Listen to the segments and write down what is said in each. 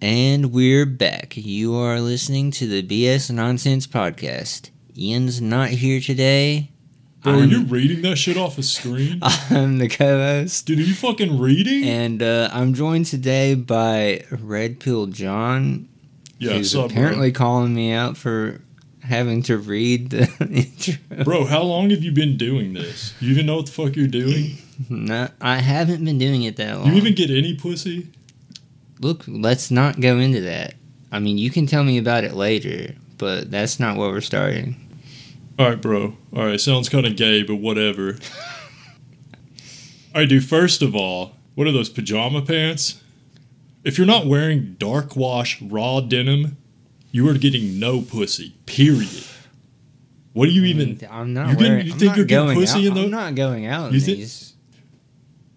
And we're back. You are listening to the BS Nonsense Podcast. Ian's not here today. Bro, are I'm- you reading that shit off a screen? I'm the co host. Dude, are you fucking reading? And uh, I'm joined today by Red Pill John, yeah, who's sup, apparently calling me out for having to read the intro. bro. Bro, how long have you been doing this? You even know what the fuck you're doing? No, I haven't been doing it that long. You even get any pussy? Look, let's not go into that. I mean, you can tell me about it later, but that's not what we're starting. All right, bro. All right, sounds kind of gay, but whatever. All right, dude. First of all, what are those pajama pants? If you're not wearing dark wash raw denim, you are getting no pussy. Period. What do you even? I'm not. you getting- wearing, you I'm think not you're getting pussy out, in those- I'm not going out You in thi- these.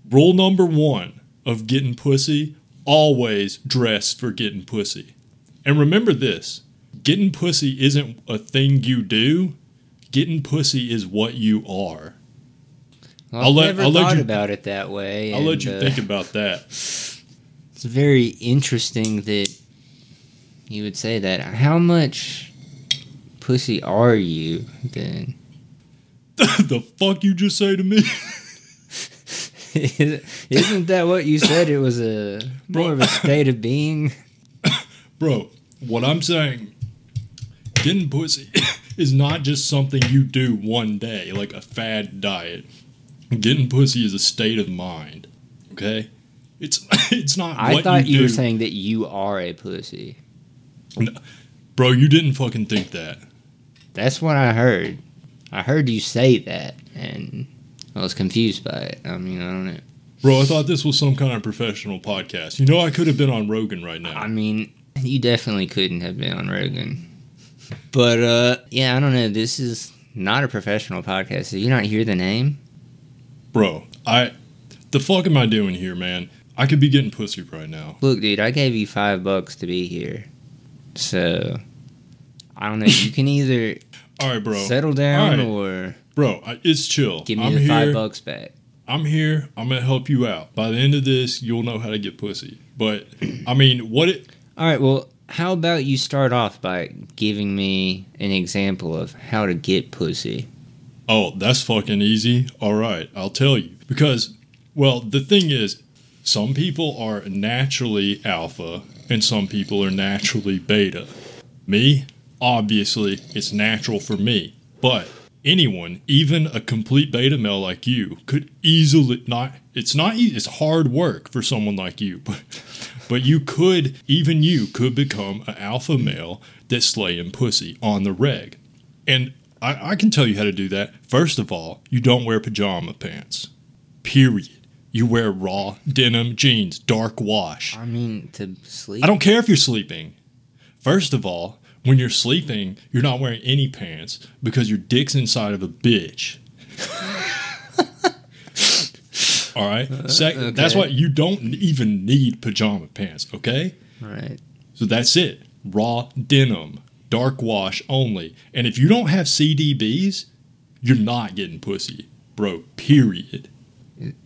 Rule number one of getting pussy: always dress for getting pussy. And remember this: getting pussy isn't a thing you do. Getting pussy is what you are. Well, I'll I've let- never I'll let thought you- about it that way. I'll let you uh, think about that. It's very interesting that you would say that. How much pussy are you then? the fuck you just say to me? Isn't that what you said? It was a more of a state of being. Bro, what I'm saying, getting pussy is not just something you do one day, like a fad diet. Getting pussy is a state of mind. Okay? It's it's not I thought you, do. were saying that you are a pussy. Bro, you didn't fucking think that. That's what I heard. I heard you say that, and I was confused by it. I mean, I don't know. Bro, I thought this was some kind of professional podcast. You know I could have been on Rogan right now. I mean, you definitely couldn't have been on Rogan. But uh yeah, I don't know. This is not a professional podcast. Did you not hear the name? Bro, I the fuck am I doing here, man? I could be getting pussy right now. Look, dude, I gave you five bucks to be here. So I don't know. You can either All right, bro. settle down right. or Bro, it's chill. give me I'm the here. five bucks back. I'm here. I'm gonna help you out. By the end of this, you'll know how to get pussy. But I mean, what it? All right, well, how about you start off by giving me an example of how to get pussy? Oh, that's fucking easy. All right, I'll tell you. Because, well, the thing is, some people are naturally alpha, and some people are naturally beta. Me, obviously, it's natural for me. But anyone, even a complete beta male like you, could easily not. It's not. It's hard work for someone like you, but but you could even you could become an alpha male that's slaying pussy on the reg. And I, I can tell you how to do that. First of all, you don't wear pajama pants. Period. You wear raw denim jeans, dark wash. I mean, to sleep. I don't care if you're sleeping. First of all, when you're sleeping, you're not wearing any pants because your dick's inside of a bitch. all right. Uh, Sec- That's okay. why you don't even need pajama pants. Okay. Right. So that's it. Raw denim, dark wash only. And if you don't have CDBs, you're not getting pussy, bro. Period.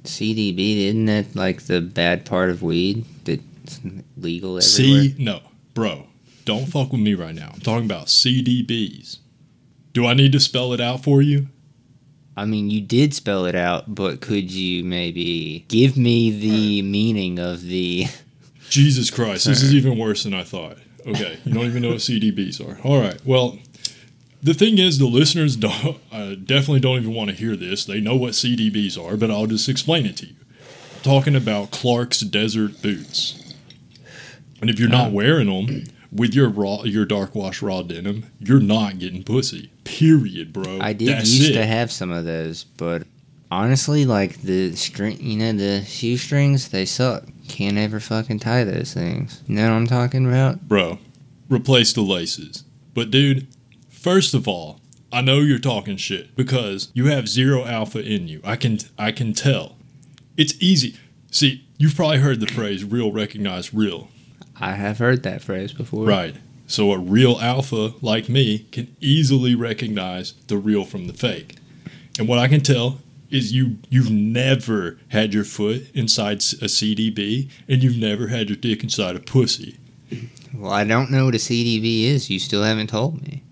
CDB, isn't that like the bad part of weed that's legal everywhere? C no, bro. Don't fuck with me right now. I'm talking about CDBs. Do I need to spell it out for you? I mean, you did spell it out, but could you maybe give me the meaning of the? Jesus Christ, this is even worse than I thought. Okay, you don't even know what CDBs are. All right, well, the thing is, the listeners don't, uh, definitely don't even want to hear this. They know what CDBs are, but I'll just explain it to you. I'm talking about Clark's Desert Boots. And if you're not wearing them with your raw, your dark wash raw denim, you're not getting pussy. Period, bro. I did That's used it. to have some of those, but honestly, like the string, you know, the shoestrings, they suck. Can't ever fucking tie those things. You know what I'm talking about? Bro, replace the laces. But dude, first of all, I know you're talking shit because you have zero alpha in you. I can I can tell. It's easy. See, you've probably heard the phrase real recognize real. I have heard that phrase before. Right. So a real alpha like me can easily recognize the real from the fake. And what I can tell is you you've never had your foot inside a CDB and you've never had your dick inside a pussy. Well, I don't know what a CDB is. You still haven't told me.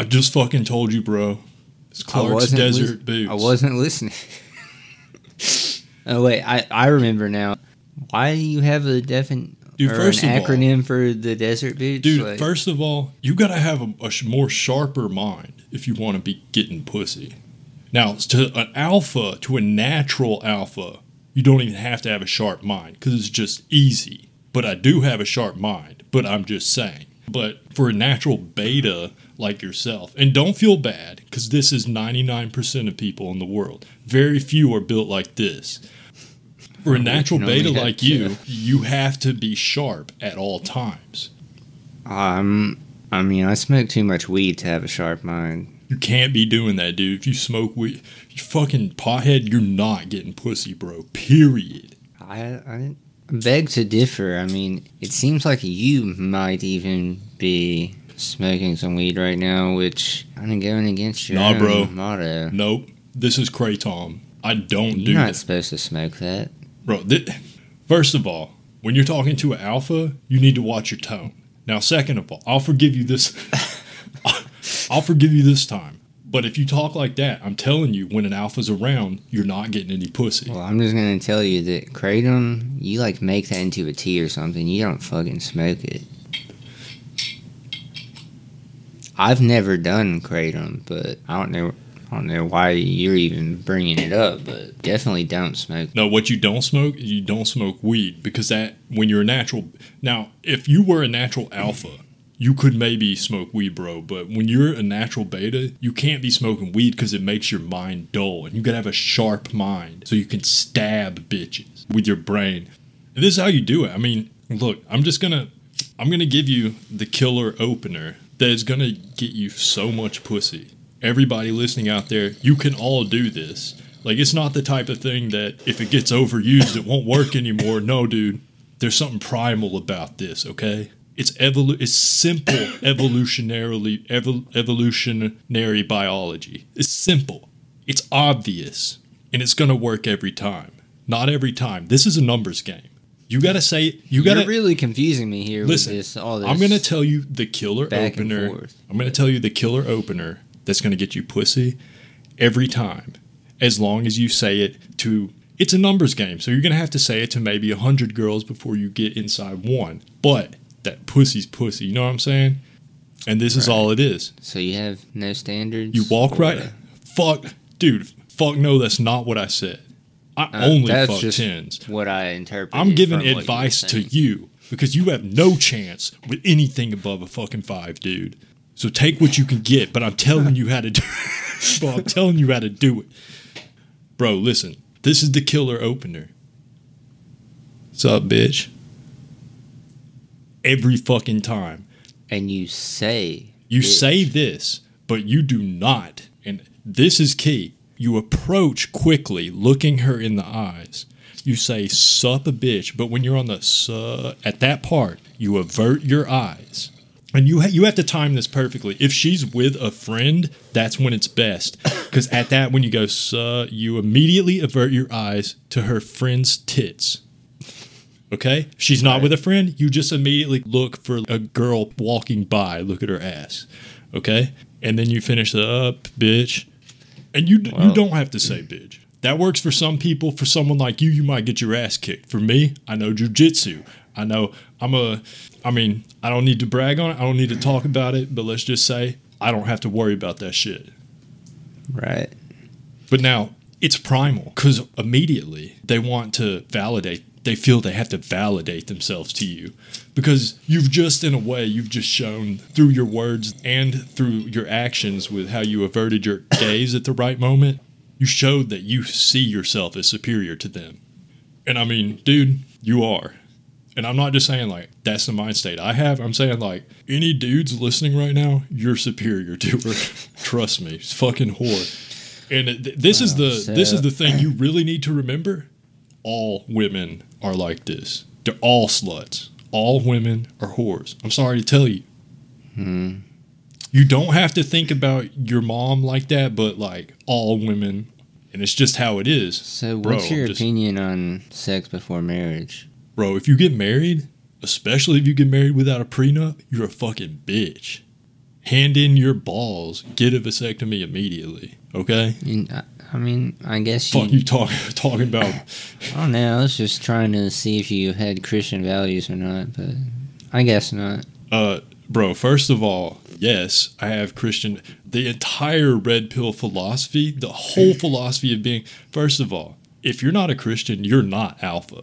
I just fucking told you, bro. It's Clark's Desert lis- Boots. I wasn't listening. oh wait, I I remember now. Why do you have a defin Dude, or first an of all- acronym for the desert boots? Dude, Like, first of all, you gotta have a, a sh- more sharper mind if you want to be getting pussy. Now, to an alpha, to a natural alpha, you don't even have to have a sharp mind because it's just easy. But I do have a sharp mind, but I'm just saying. But for a natural beta like yourself, and don't feel bad because this is 99% of people in the world, very few are built like this. For a natural beta like you, you have to be sharp at all times. um, I mean, I smoke too much weed to have a sharp mind. You can't be doing that, dude. If you smoke weed, you fucking pothead, you're not getting pussy, bro. Period. I I beg to differ. I mean, it seems like you might even be smoking some weed right now, which I'm going against your Nah, bro. motto. Nope. This is Kratom. I don't do You're not that. supposed to smoke that. Bro, thi- first of all, when you're talking to an alpha, you need to watch your tone. Now, second of all, I'll forgive you this. I'll forgive you this time. But if you talk like that, I'm telling you, when an alpha's around, you're not getting any pussy. Well, I'm just gonna tell you that kratom, you like make that into a tea or something. You don't fucking smoke it. I've never done kratom, but I don't know. I don't know why you're even bringing it up, but definitely don't smoke. No, what you don't smoke, you don't smoke weed because that when you're a natural. Now, if you were a natural alpha, you could maybe smoke weed, bro. But when you're a natural beta, you can't be smoking weed because it makes your mind dull, and you gotta have a sharp mind so you can stab bitches with your brain. And this is how you do it. I mean, look, I'm just gonna, I'm gonna give you the killer opener that is gonna get you so much pussy. Everybody listening out there, you can all do this. Like it's not the type of thing that if it gets overused, it won't work anymore. No, dude, there's something primal about this. Okay, it's evolu- It's simple evolutionarily evol- evolutionary biology. It's simple. It's obvious, and it's gonna work every time. Not every time. This is a numbers game. You gotta say you gotta You're really confusing me here Listen, with this. All this. I'm gonna tell you the killer opener. I'm gonna tell you the killer opener that's gonna get you pussy every time, as long as you say it to. It's a numbers game, so you're gonna have to say it to maybe hundred girls before you get inside one. But that pussy's pussy. You know what I'm saying? And this is all it is. So you have no standards. You walk right. Fuck, dude. Fuck no, that's not what I said. I Uh, only that's fuck just tens. What I interpret. I'm giving from what you were advice to you because you have no chance with anything above a fucking five, dude. So take what you can get, but I'm telling you how to do Bro, I'm telling you how to do it. Bro, listen. This is the killer opener. What's up, bitch? Every fucking time. And you say. You bitch. say this, but you do not. And this is key. You approach quickly, looking her in the eyes. You say, sup a bitch, but when you're on the su- at that part, you avert your eyes. And you ha- you have to time this perfectly. If she's with a friend, that's when it's best. Because at that, when you go, you immediately avert your eyes to her friend's tits. Okay? She's not Right. with a friend, you just immediately look for a girl walking by, look at her ass. Okay? And then you finish the up, bitch. And you d you don't have to say bitch. That works for some people. For someone like you, you might get your ass kicked. For me, I know jujitsu. I know I'm a I mean, I don't need to brag on it. I don't need to talk about it, but let's just say I don't have to worry about that shit. Right. But now it's primal because immediately they want to validate. They feel they have to validate themselves to you because you've just, in a way, you've just shown through your words and through your actions with how you averted your gaze at the right moment. You showed that you see yourself as superior to them. And I mean, dude, you are. And I'm not just saying like that's the mind state I have. I'm saying like any dudes listening right now, you're superior to her. Trust me, it's fucking whore. And th- this is the Wow, this is the thing you really need to remember. All women are like this. They're all sluts. All women are whores. I'm sorry to tell you. Hmm. You don't have to think about your mom like that, but like all women, and it's just how it is. So, Bro, what's your just- opinion on sex before marriage? Bro, if you get married, especially if you get married without a prenup, you're a fucking bitch. Hand in your balls, get a vasectomy immediately. Okay? I- I mean, I guess you. Fuck you talk, talking about I don't know. I was just trying to see if you had Christian values or not, but I guess not. Uh, bro, first of all, yes, I have Christian. The entire red pill philosophy, the whole philosophy of being, first of all, if you're not a Christian, you're not alpha.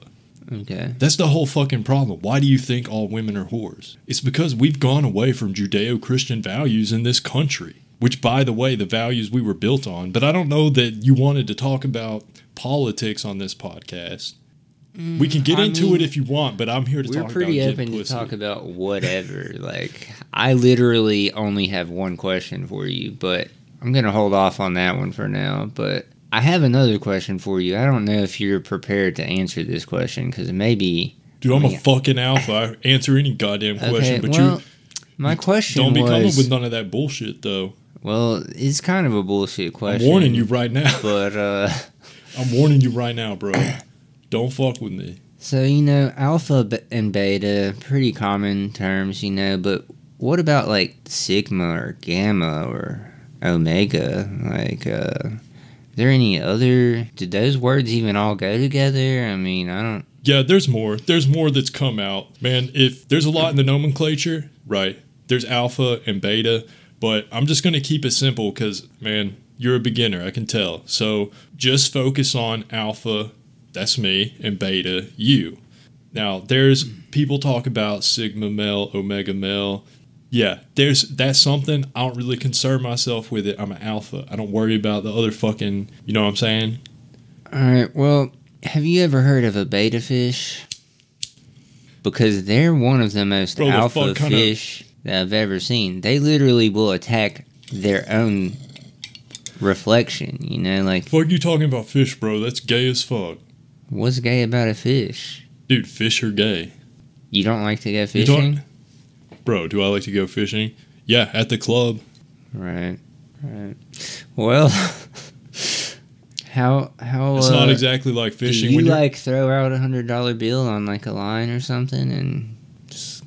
Okay. That's the whole fucking problem. Why do you think all women are whores? It's because we've gone away from Judeo Christian values in this country, which, by the way, the values we were built on. But I don't know that you wanted to talk about politics on this podcast. Mm, we can get I into mean, it if you want, but I'm here to We're pretty open to talk about whatever. like, I literally only have one question for you, but I'm going to hold off on that one for now. But I have another question for you. I don't know if you're prepared to answer this question because maybe. Dude, I'm a fucking alpha. I answer any goddamn question, Okay, but well, you my question don't be coming with none of that bullshit, though. well, it's kind of a bullshit question. I'm question. warning you right now. But, uh. I'm warning you right now, bro. Don't fuck with me. So, you know, alpha and beta, pretty common terms, you know, but what about like sigma or gamma or omega? Like, uh, there any other, did those words even all go together? I mean, I don't, Yeah, there's more. There's more that's come out. Man, if there's a lot in the nomenclature, right? There's alpha and beta, but I'm just to keep it simple cuz man, you're a beginner, I can tell. So, just focus on alpha, that's me, and beta, you. Now, there's people talk about sigma male, omega male. Yeah, there's that's something I don't really concern myself with it. I'm an alpha. I don't worry about the other fucking, you know what I'm saying? all right, well, have you ever heard of a beta fish? Because they're one of the most Bro, the alpha kinda- fish that I've ever seen. They literally will attack their own reflection, you know, like Fuck you talking about fish, bro. That's gay as fuck. What's gay about a fish? Dude, fish are gay. You don't like to go You fishing? Bro, do I like to go fishing? Yeah, at the club. Right, right. Well, how how It's uh, not exactly like do fishing you when you're like throw out a hundred dollar bill on like a line or something, and just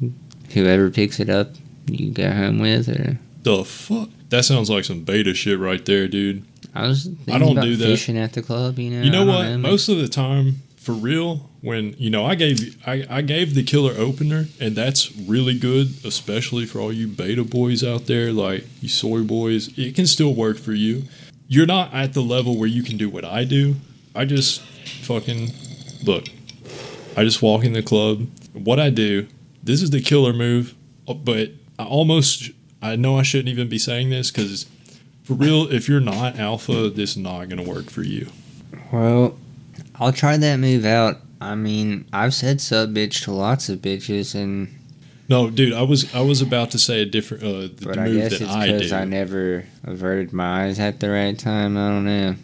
whoever picks it up, you go home with, or the fuck. That sounds like some beta shit right there, dude. I was thinking I don't do that. fishing at the club. You know, You know what? know, Most of the time, for real, when you know I gave I, I gave the killer opener, and that's really good, especially for all you beta boys out there, like you soy boys. It can still work for you. You're not at the level where you can do what I do. I just fucking look. I just walk in the club. What I do, this is the killer move, but I almost I know I shouldn't even be saying this because for real, if you're not alpha, this is not gonna work for you. Well, I'll try that move out. I mean, I've said sub bitch to lots of bitches, and No, dude, I was I was about to say a different uh, the, but I move guess that it's I because do. I, never averted my eyes at the right time. I don't know.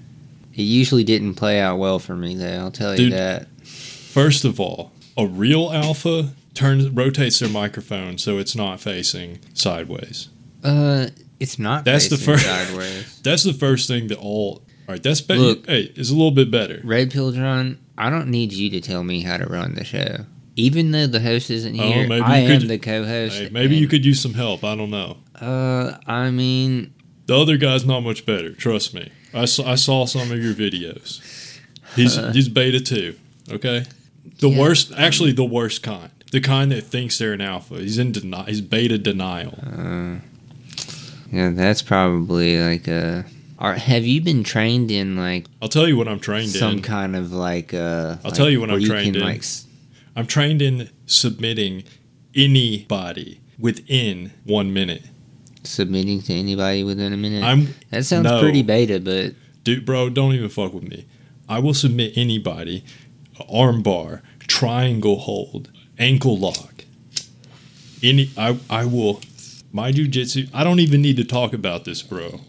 It usually didn't play out well for me, though. I'll tell you that. First of all, a real alpha turns rotates their microphone so it's not facing sideways. Uh, it's not. That's the first- sideways. That's the first thing that all. All right, that's better. Hey, it's a little bit better. Red Pill John, I don't need you to tell me how to run the show. Even though the host isn't Oh, here, maybe I you am could- the co-host. Hey, maybe you could use some help. I don't know. Uh, I mean, The other guy's not much better. Trust me. I saw, I saw some of your videos. He's he's beta too. Okay. The Yeah. worst, actually, the worst kind. The kind that thinks they're an alpha. He's in denial. He's beta denial. uh, yeah, that's probably like a. Are, have you been trained in like I'll tell you what I'm trained some in. Some kind of like uh I'll like, tell you what I'm you trained in. like s- I'm trained in submitting anybody within one minute. submitting to anybody within a minute I'm that sounds no. pretty beta but dude, bro. Don't even fuck with me. I will submit anybody. Armbar, triangle hold, ankle lock. Any, I I will. My jujitsu. I don't even need to talk about this, bro.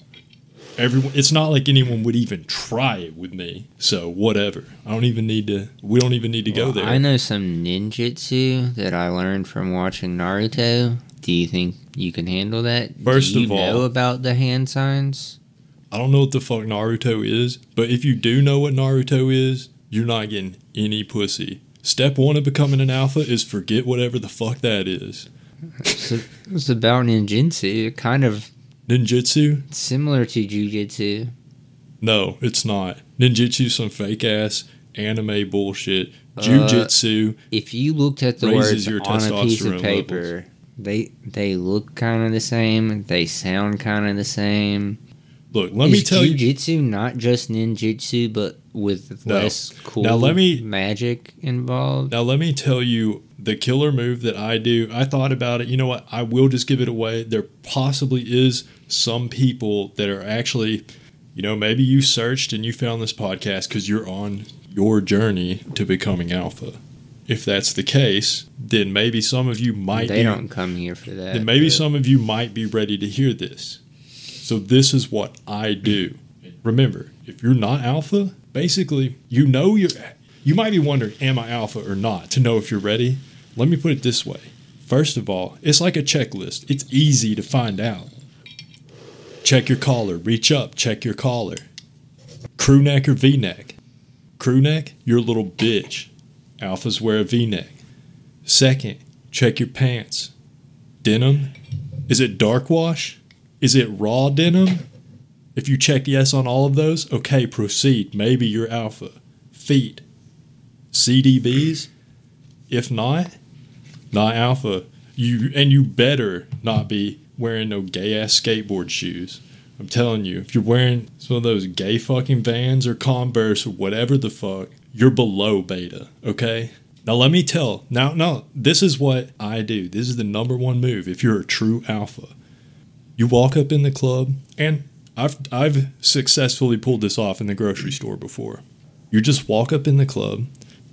Everyone. It's not like anyone would even try it with me. So whatever. I don't even need to. We don't even need to go there. I know some ninjutsu that I learned from watching Naruto. Do you think you can handle that? First Do you of all- know about the hand signs? I don't know what the fuck Naruto is, but if you do know what Naruto is, you're not getting any pussy. Step one of becoming an alpha is forget whatever the fuck that is. It's, about ninjutsu, kind of Ninjutsu? similar to jujitsu. No, it's not. Ninjutsu, some fake ass anime bullshit. Uh, Jujitsu, If you looked at the words your on a piece of paper, they they look kind of the same. They sound kind of the same. look, let me Is tell you. jujitsu not just ninjutsu, but with No. less cool Now let me- magic involved? Now, let me tell you the killer move that I do. I thought about it. You know what? I will just give it away. There possibly is some people that are actually, you know, maybe you searched and you found this podcast because you're on your journey to becoming alpha. If that's the case, then maybe some of you might they be, don't come here for that. then maybe but- some of you might be ready to hear this. So this is what I do. Remember, if you're not alpha, basically you know you're you might be wondering, am I alpha or not, to know if you're ready. Let me put it this way. First of all, it's like a checklist. It's easy to find out. Check your collar, reach up, check your collar. Crew neck or V neck. Crew neck, you're a little bitch. Alphas wear a V neck. Second, check your pants. Denim? Is it dark wash? Is it raw denim? If you check yes on all of those, okay, proceed. Maybe you're alpha. Feet. CDBs? If not, not alpha. You and you better not be wearing no gay ass skateboard shoes. I'm telling you, if you're wearing some of those gay fucking Vans or Converse or whatever the fuck, you're below beta. Okay. Now let me tell. Now, no, this is what I do. This is the number one move. If you're a true alpha, you walk up in the club, and I've I've successfully pulled this off in the grocery store before. You just walk up in the club,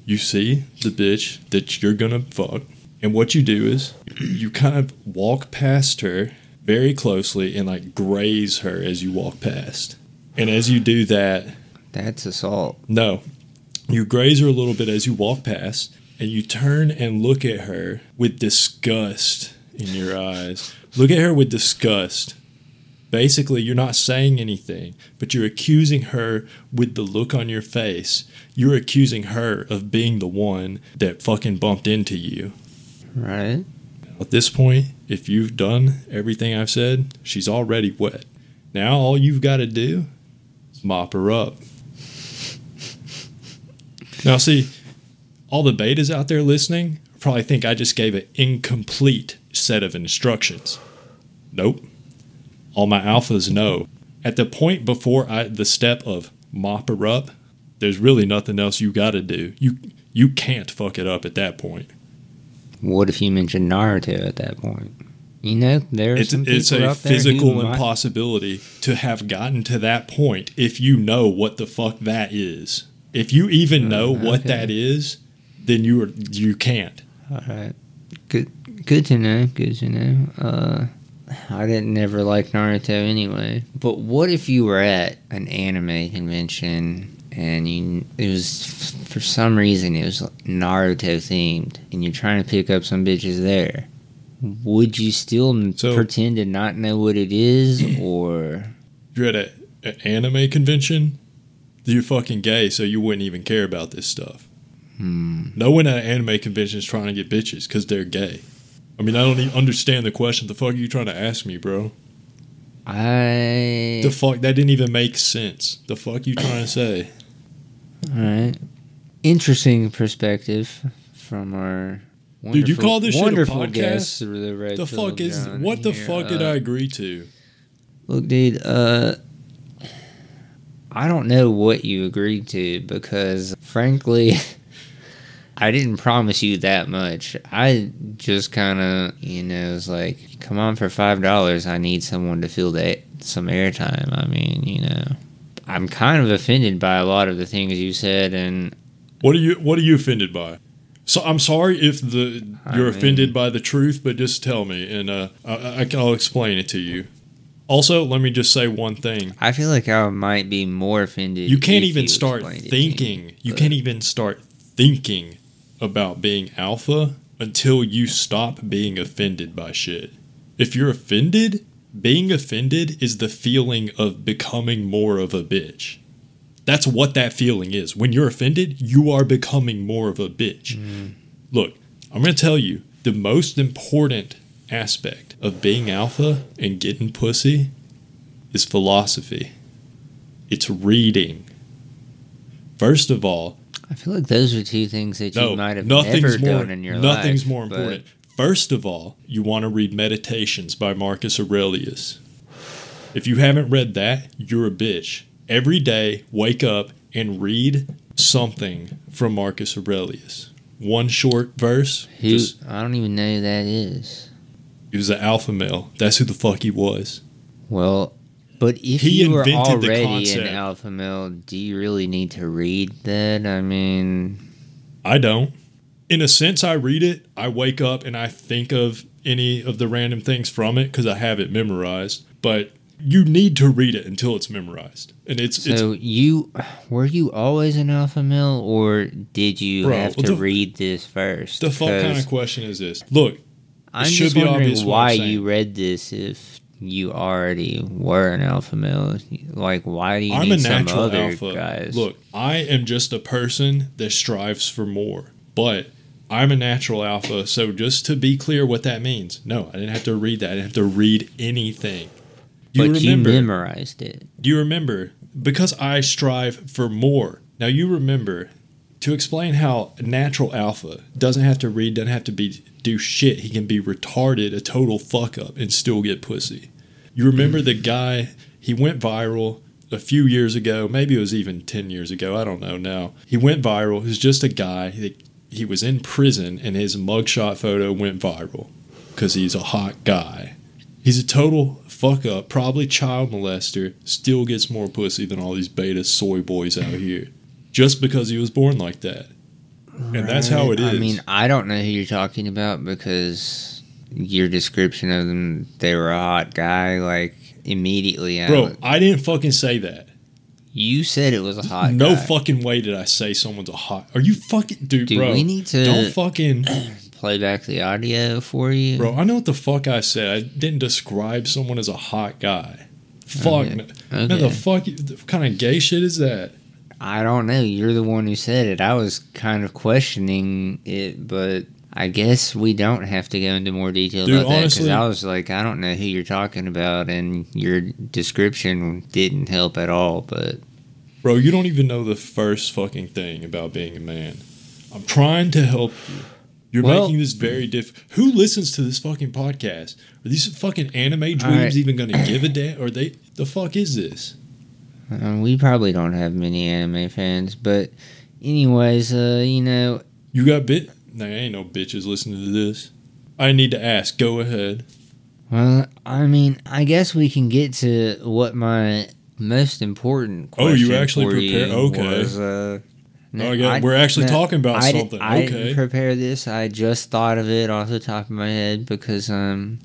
you see the bitch that you're gonna fuck, and what you do is you kind of walk past her very closely and like graze her as you walk past. And as you do that, That's assault. no, you graze her a little bit as you walk past, and you turn and look at her with disgust in your eyes. Look at her with disgust. Basically, you're not saying anything, but you're accusing her with the look on your face. You're accusing her of being the one that fucking bumped into you. Right? At this point, if you've done everything I've said, she's already wet. Now all you've got to do is mop her up. Now, see, all the betas out there listening probably think I just gave an incomplete set of instructions. Nope. All my alphas know. At the point before I, the step of mop her up, there's really nothing else you got to do. You you can't fuck it up at that point. What if you mentioned Naruto at that point? You know, there it's, it's a physical who might- impossibility to have gotten to that point if you know what the fuck that is. If you even know what okay. that is, then you are you can't. All right. Good. Good to know. Good to know. Uh, I didn't never like Naruto anyway. But what if you were at an anime convention and you it was for some reason it was Naruto themed and you're trying to pick up some bitches there? Would you still So- pretend to not know what it is, or You're at a, an anime convention, you're fucking gay, so you wouldn't even care about this stuff. hmm, No one at an anime convention is trying to get bitches because they're gay. I mean, I don't even understand the question. The fuck are you trying to ask me, bro? I The fuck that didn't even make sense. The fuck you trying to say? All right? Interesting perspective from our. Dude, you call this shit a podcast? guest, the The fuck is what the fuck did Uh, I agree to? Look, dude, uh, I don't know what you agreed to because, frankly, I didn't promise you that much. I just kind of, you know, was like, come on for five dollars. I need someone to fill that some airtime. I mean, you know, I'm kind of offended by a lot of the things you said, and What are you What are you offended by? So I'm sorry if the I you're mean- offended by the truth, but just tell me, and uh, I, I, can I'll explain it to you. Also, let me just say one thing: I feel like I might be more offended. you can't even you start to me, thinking. You can't even start thinking about being alpha until you stop being offended by shit. If you're offended, being offended is the feeling of becoming more of a bitch. That's what that feeling is. When you're offended, you are becoming more of a bitch. Mm. Look, I'm going to tell you the most important aspect of being alpha and getting pussy is philosophy. It's reading. First of all, I feel like those are two things that no, you might have nothing's never more, done in your life. nothing's more important. First of all, you want to read Meditations by Marcus Aurelius. If you haven't read that, you're a bitch. Every day, wake up and read something from Marcus Aurelius. One short verse. Who, Just, I don't even know who that is. he was an alpha male. That's who the fuck he was. Well, but if He you were already an alpha male, do you really need to read that? I mean, I don't. In a sense, I read it. I wake up and I think of any of the random things from it because I have it memorized. But you need to read it until it's memorized, and it's it's so you were you always an alpha male, or did you Bro, have to the- read this first? the fuck kind of question is this? Look, I'm should just be wondering obvious why you read this if you already were an alpha male. Like, why do you I'm need a some natural other alpha. guys? Look, I am just a person that strives for more, but I'm a natural alpha. So just to be clear, what that means? No, I didn't have to read that. I didn't have to read anything. You but remember? you memorized it. Do you remember? Because I strive for more. Now you remember to explain how natural alpha doesn't have to read, doesn't have to be do shit. He can be retarded, a total fuck up, and still get pussy. You remember the guy? He went viral a few years ago. Maybe it was even ten years ago. I don't know now. He went viral. He's just a guy. He was in prison, and his mugshot photo went viral because he's a hot guy. He's a total fuck up, probably child molester, still gets more pussy than all these beta soy boys out here. Just because he was born like that. And that's how it is. I mean, I don't know who you're talking about because your description of them, they were a hot guy. Like immediately, I Bro, was- I didn't fucking say that. You said it was a hot. no guy. fucking way did I say someone's a hot. Are you fucking dude, Do bro? we need to don't fucking play back the audio for you? bro. I know what the fuck I said. I didn't describe someone as a hot guy. Fuck. Okay. No, the fuck. What kind of gay shit is that? I don't know. You're the one who said it. I was kind of questioning it, but I guess we don't have to go into more detail Dude, about that because I was like, I don't know who you're talking about, and your description didn't help at all. But Bro, you don't even know the first fucking thing about being a man. I'm trying to help you. You're Well- making this very diff. Who listens to this fucking podcast? Are these fucking anime dreams right. even going to give a damn? Or they? The fuck is this? uh, we probably don't have many anime fans. But anyways, uh, you know, You got bit? Nah, ain't no bitches listening to this. I need to ask. Go ahead. well, I mean, I guess we can get to what my most important question. Oh, you actually for prepare- you okay. was, uh, no, Oh, yeah, we're actually no, talking about I something. I okay. didn't prepare this. I just thought of it off the top of my head because I'm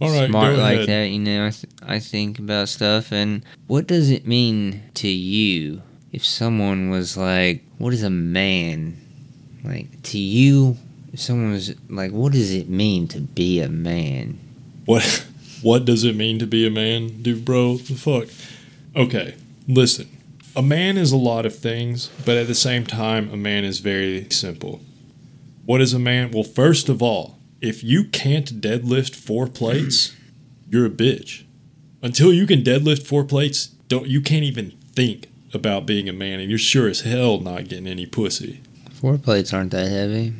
All right. smart like ahead. that. You know, I, th- I think about stuff. And what does it mean to you if someone was like, "What is a man?" Like to you, if someone was like, "What does it mean to be a man?" What what does it mean to be a man, dude, bro? The fuck. Okay, listen. A man is a lot of things, but at the same time, a man is very simple. What is a man? Well, first of all, if you can't deadlift four plates, you're a bitch. Until you can deadlift four plates, don't you can't even think about being a man, and you're sure as hell not getting any pussy, Four plates aren't that heavy.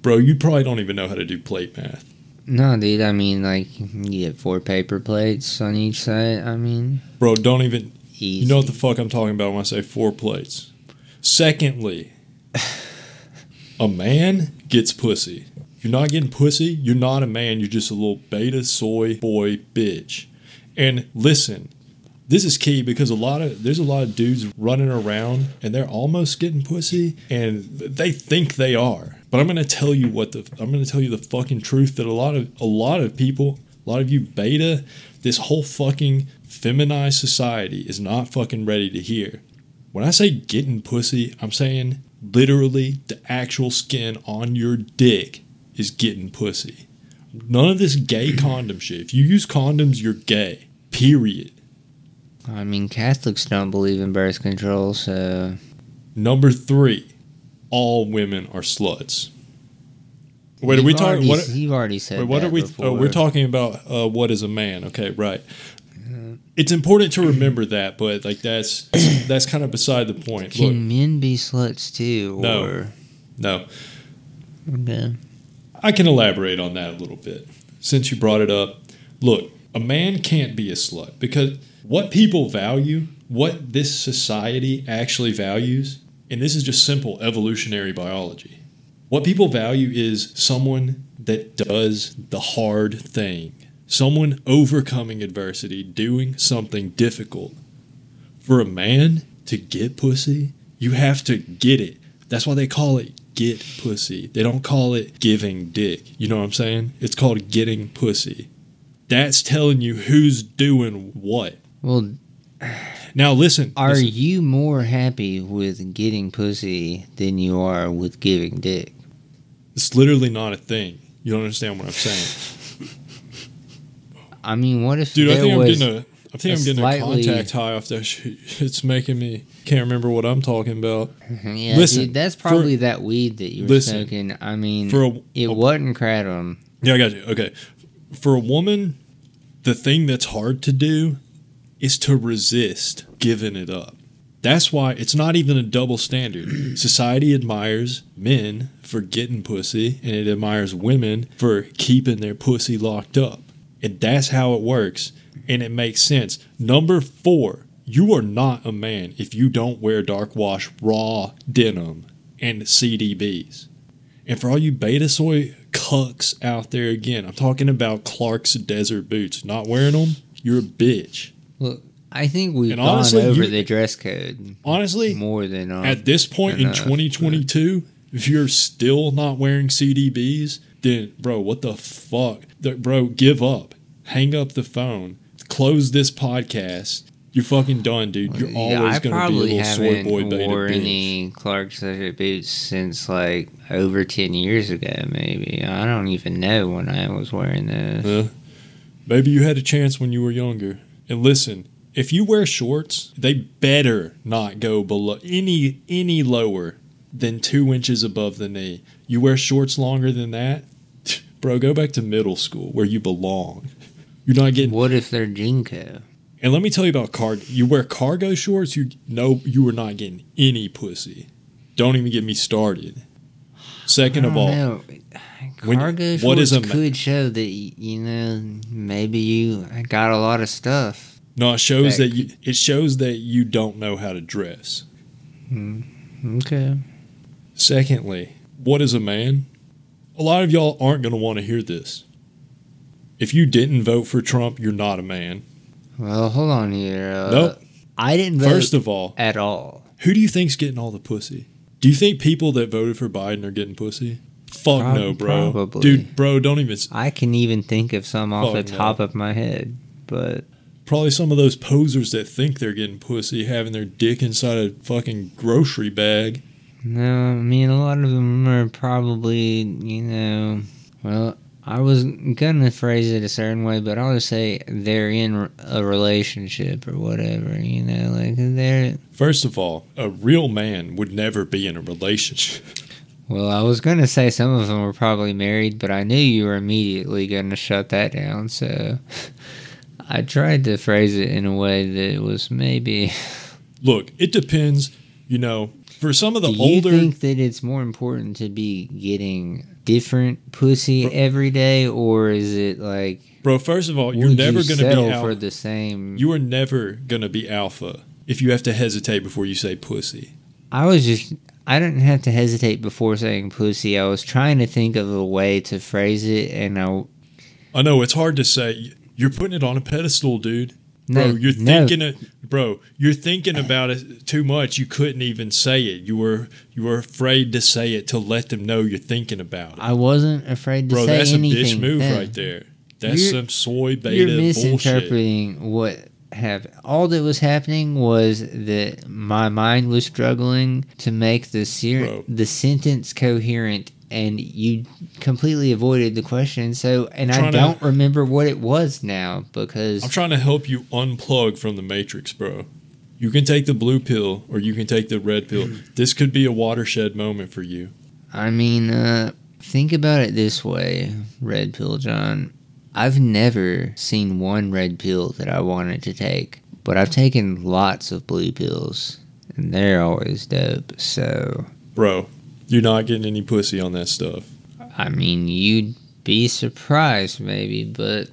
bro. You probably don't even know how to do plate math. No, dude. I mean, like you get four paper plates on each side. I mean, Bro, don't even easy. You know what the fuck I'm talking about when I say four plates. Secondly, a man gets pussy. You're not getting pussy, you're not a man. You're just a little beta soy boy bitch. And listen, this is key because a lot of there's a lot of dudes running around and they're almost getting pussy and they think they are. But I'm gonna tell you what the I'm gonna tell you the fucking truth that a lot of a lot of people, a lot of you beta, this whole fucking feminized society is not fucking ready to hear. When I say getting pussy, I'm saying literally the actual skin on your dick is getting pussy. None of this gay condom shit. If you use condoms, you're gay. Period. I mean, Catholics don't believe in birth control, so Number three, all women are sluts. Wait, are we talking? What, You've already said wait, what that are we? Before. Oh, we're talking about uh, what is a man? Okay, right. It's important to remember that, but like that's that's kind of beside the point. Can Look, men be sluts too? No. Or, no, Okay. I can elaborate on that a little bit since you brought it up. Look, a man can't be a slut because what people value, what this society actually values, and this is just simple evolutionary biology. What people value is someone that does the hard thing, someone overcoming adversity, doing something difficult. For a man to get pussy, you have to get it. That's why they call it get pussy. They don't call it giving dick. You know what I'm saying? It's called getting pussy. That's telling you who's doing what. Well, Now listen. are listen. you more happy with getting pussy than you are with giving dick? It's literally not a thing. You don't understand what I'm saying, I mean, what if dude. I think I'm getting a. I think I'm getting slightly- a contact high off that shit. It's making me can't remember what I'm talking about. Mm-hmm, yeah, Listen, dude, that's for- probably that weed that you were Listen, smoking. I mean, For a, it a- wasn't kratom. Yeah, I got you. Okay. For a woman, the thing that's hard to do is to resist giving it up. That's why it's not even a double standard. Society admires men for getting pussy, and it admires women for keeping their pussy locked up. And that's how it works, and it makes sense. Number four, you are not a man if you don't wear dark wash raw denim and CDBs. And for all you beta soy cucks out there, again, I'm talking about Clark's desert boots. Not wearing them, you're a bitch. Look, I think we've And gone honestly, over you- the dress code Honestly, more than um, at this point in enough, 2022, if you're still not wearing CDBs, then bro, what the fuck? The- Bro, give up. Hang up the phone. Close this podcast. You're fucking done, dude. You're Yeah, always gonna be a little soy boy beta wore bitch. any Clark's desert boots since like over ten years ago. Maybe I don't even know when I was wearing those. Yeah. Maybe you had a chance when you were younger. And listen, if you wear shorts, they better not go below any any lower than two inches above the knee. You wear shorts longer than that, bro. Go back to middle school where you belong. You're not getting. What if they're JNCO? And let me tell you about cargo. You wear cargo shorts, you know you are not getting any pussy. Don't even get me started. Second of all, know. cargo what is a could show that you know maybe you got a lot of stuff. no, it shows That that you. It shows that you don't know how to dress. Okay. Secondly, what is a man? A lot of y'all aren't going to want to hear this. If you didn't vote for Trump, you're not a man. Well, hold on here. Uh, Nope. I didn't vote First of all, at all. who do you think's getting all the pussy? Do you think people that voted for Biden are getting pussy? Fuck Prob- no, bro. probably. Dude, bro, don't even. I can even think of some off the Fuck no. top of my head, but Probably some of those posers that think they're getting pussy having their dick inside a fucking grocery bag. no. I mean, a lot of them are probably, you know, well, I was gonna phrase it a certain way, but I'll just say they're in a relationship or whatever. You know, like they're. First of all, a real man would never be in a relationship. Well, I was gonna say some of them were probably married, but I knew you were immediately gonna shut that down, so. I tried to phrase it in a way that was maybe Look, it depends. You know, for some of the Do you older. think that it's more important to be getting different pussy Bro- every day, or is it like Bro, first of all, you're never you to be alpha. for the same? you are never to be alpha if you have to hesitate before you say pussy. I was just I didn't have to hesitate before saying pussy. I was trying to think of a way to phrase it, and I I know it's hard to say. You're putting it on a pedestal, dude. Bro, you're no. thinking it, bro. You're thinking about it too much. You couldn't even say it. You were you were afraid to say it to let them know you're thinking about it. I wasn't afraid to Bro, say that's a bitch move then. right there. That's You're- some soy beta You're bullshit. misinterpreting what happened. All that was happening was that my mind was struggling to make the ser- Bro. the sentence coherent and you completely avoided the question. So, and I don't remember what it was now because I'm trying to help you unplug from the matrix, bro. You can take the blue pill or you can take the red pill. This could be a watershed moment for you. I mean, uh, think about it this way, Red Pill John. I've never seen one red pill that I wanted to take, but I've taken lots of blue pills, and they're always dope. So, Bro, you're not getting any pussy on that stuff. I mean, you'd be surprised maybe, but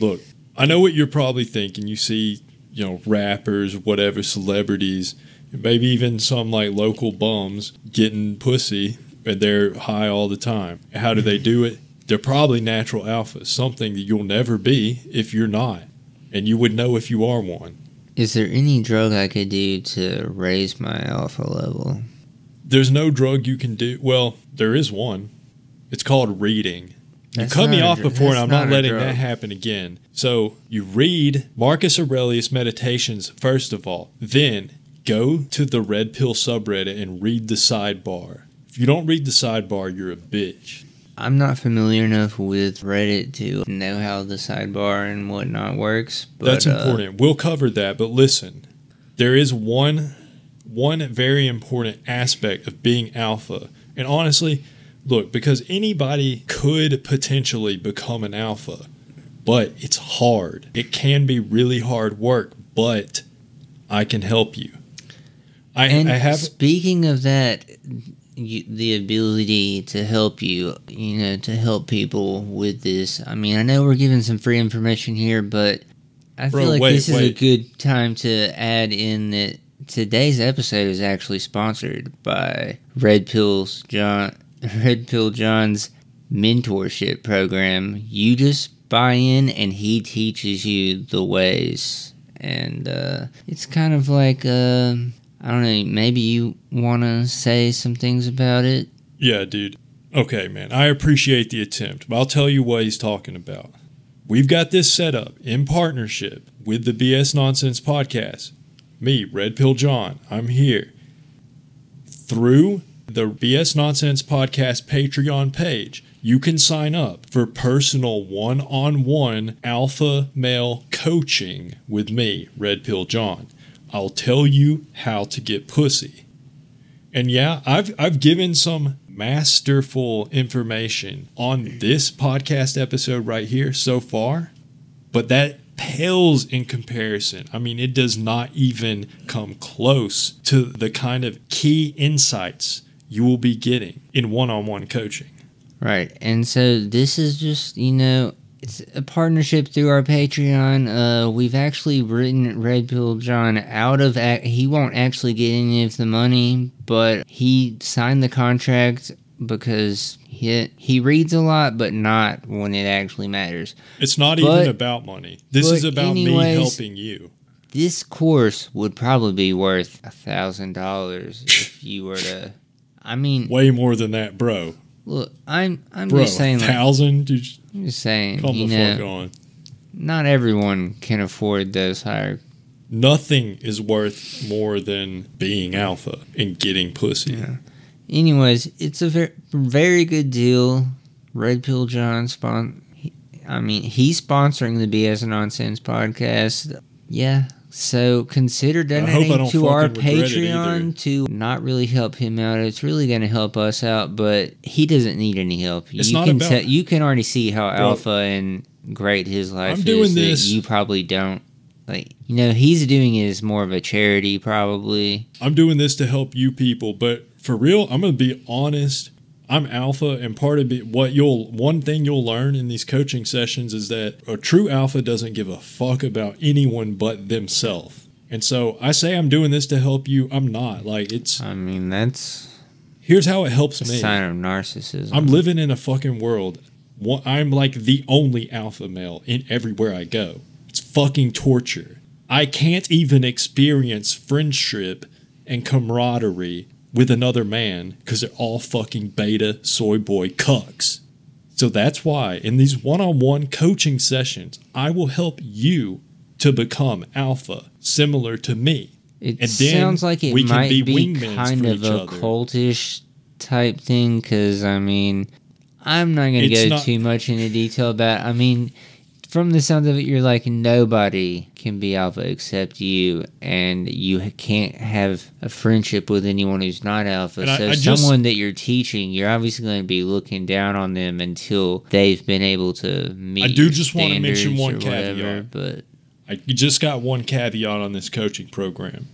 Look, I know what you're probably thinking. You see, you know, rappers, whatever, celebrities, maybe even some like local bums getting pussy and they're high all the time. How do they do it? They're probably natural alphas, something that you'll never be if you're not. And you would know if you are one. is there any drug I could do to raise my alpha level? There's no drug you can do. Well, there is one. It's called reading. You That's cut me off dr- before, and I'm not, not letting that happen again. So you read Marcus Aurelius Meditations first of all, then go to the Red Pill subreddit and read the sidebar. If you don't read the sidebar, you're a bitch. I'm not familiar enough with Reddit to know how the sidebar and whatnot works. But, That's uh, important. We'll cover that, but listen, there is one one very important aspect of being alpha. And honestly, look, because anybody could potentially become an alpha, but it's hard. It can be really hard work, but I can help you. I, And I have speaking of that, you, the ability to help you, you know, to help people with this. I mean, I know we're giving some free information here, but I Bro, feel like wait, this is a good time to add in that today's episode is actually sponsored by Red Pills John, Red Pill John's mentorship program. You just buy in, and he teaches you the ways, and uh, it's kind of like. Uh, I don't know. Maybe you want to say some things about it. Yeah, dude. Okay, man. I appreciate the attempt, but I'll tell you what he's talking about. We've got this set up in partnership with the BS Nonsense podcast. Me, Red Pill John, I'm here. Through the BS Nonsense podcast Patreon page, you can sign up for personal one on one alpha male coaching with me, Red Pill John. I'll tell you how to get pussy. And yeah, I've I've given some masterful information on this podcast episode right here so far, but that pales in comparison. I mean, it does not even come close to the kind of key insights you will be getting in one-on-one coaching. Right. And so this is just, you know, it's a partnership through our Patreon. Uh, we've actually written Red Pill John out of. Ac- he won't actually get any of the money, but he signed the contract because he he reads a lot, but not when it actually matters. It's not But- even about money. This is about me helping you. This course would probably be worth a thousand dollars if you were to. I mean, Way more than that, bro. look, I'm I'm Bro, just saying, like, thousand? Dude, I'm just saying, come the know, fuck on. not everyone can afford those higher Nothing is worth more than being alpha and getting pussy. Yeah. Anyways, it's a very, very good deal. Red Pill John spon. he- I mean, he's sponsoring the BS Nonsense podcast. Yeah. So consider donating to our fucking regret it Patreon to not really help him out. It's really going to help us out, but he doesn't need any help. It's you not can about- te- you can already see how Bro. alpha and great his life I'm is. doing this- you probably don't. Like you know, he's doing it as more of a charity, probably. I'm doing this to help you people, but for real, I'm going to be honest. I'm alpha, and part of it, what you'll one thing you'll learn in these coaching sessions is that a true alpha doesn't give a fuck about anyone but themselves. And so I say I'm doing this to help you. I'm not. Like it's I mean, that's here's how it helps a me. sign of narcissism. I'm living in a fucking world. I'm like the only alpha male in everywhere I go. It's fucking torture. I can't even experience friendship and camaraderie with another man because they're all fucking beta soy boy cucks. So that's why in these one on one coaching sessions, I will help you to become alpha, similar to me. It And sounds like it we can might be be, kind of a other. cultish type thing because I mean, I'm not gonna go not- too much into detail about. I mean, from the sound of it, you're like nobody can be alpha except you, and you can't have a friendship with anyone who's not alpha. And so I just- someone that you're teaching, you're obviously going to be looking down on them until they've been able to meet. I do just wanna mention one or whatever, caveat. but I just got one caveat on this coaching program.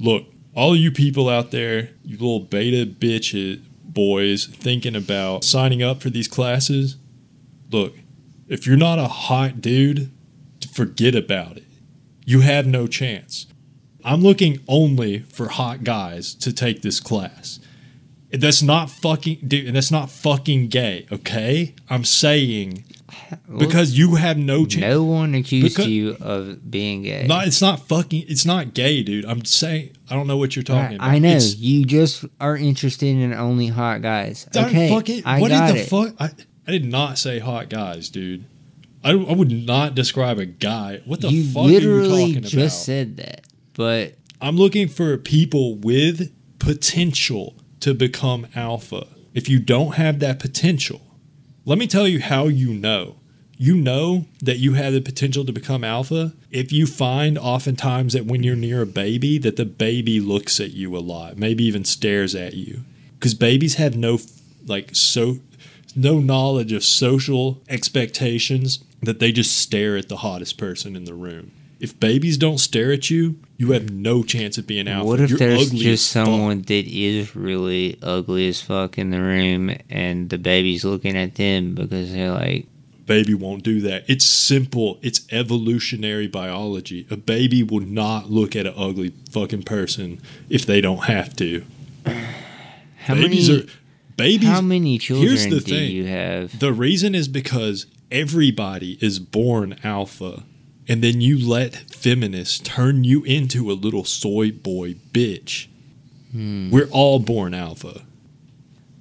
Look, all you people out there, you little beta bitches, boys, thinking about signing up for these classes, look, if you're not a hot dude, forget about it. You have no chance. I'm looking only for hot guys to take this class. That's not fucking dude, and that's not fucking gay, okay? I'm saying because you have no chance. no one accused Because- you of being gay. No, it's not fucking. It's not gay, dude. I'm saying I don't know what you're talking I, about. I know It's, you just are interested in only hot guys. Okay, fucking- I what got the it. fuck? I, I did not say hot guys, dude. I, I would not describe a guy. What the you fuck are you literally talking just about? said that, but I'm looking for people with potential to become alpha. If you don't have that potential, let me tell you how you know. You know that you have the potential to become alpha if you find oftentimes that when you're near a baby that the baby looks at you a lot, maybe even stares at you. Cuz babies have no like so no knowledge of social expectations that they just stare at the hottest person in the room. If babies don't stare at you, you have no chance of being out. what if You're there's ugly just fuck. someone that is really ugly as fuck in the room and the baby's looking at them because they're like, baby won't do that. It's simple. It's evolutionary biology. A baby will not look at an ugly fucking person if they don't have to. how babies many, are babies. how many children here's the do thing. you have? the reason is because everybody is born alpha, and then you let feminists turn you into a little soy boy bitch. Hmm. We're all born alpha.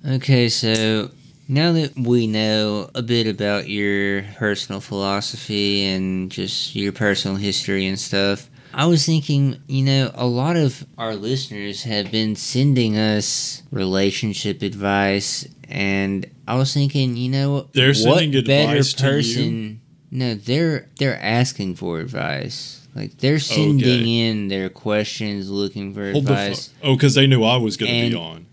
Okay, so now that we know a bit about your personal philosophy and just your personal history and stuff, I was thinking, you know, a lot of our listeners have been sending us relationship advice, and I was thinking, you know, They're what sending better advice to you? person? No, they're they're asking for advice. Like they're sending Okay. in their questions, looking for Hold advice. Oh, because they knew I was going to be on.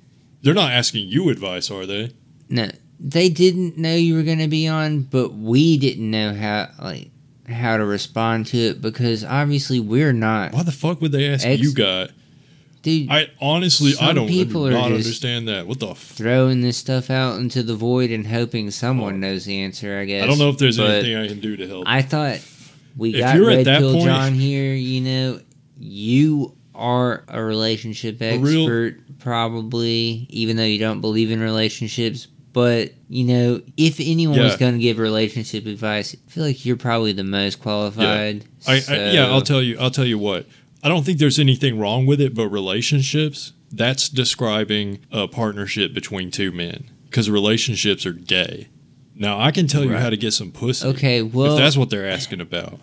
They're not asking you advice, are they? No, they didn't know you were going to be on, but we didn't know how like how to respond to it because obviously we're not. Why the fuck would they ask Ex- you, guy? Dude, I honestly, I don't people not just- understand that. What the? F- throwing this stuff out into the void and hoping someone oh. knows the answer. I guess. I don't know if there's but anything I can do to help. I thought we If got you're at Red that Pill point- John here. You know, you are a relationship A real- expert, probably, even though you don't believe in relationships. But you know, if anyone was going to give relationship advice, I feel like you're probably the most qualified. I, so- I, yeah, I'll tell you. I'll tell you what. I don't think there's anything wrong with it, but relationships. That's describing a partnership between two men because relationships are gay. Now I can tell you how to get some pussy. Okay, well, if that's what they're asking about,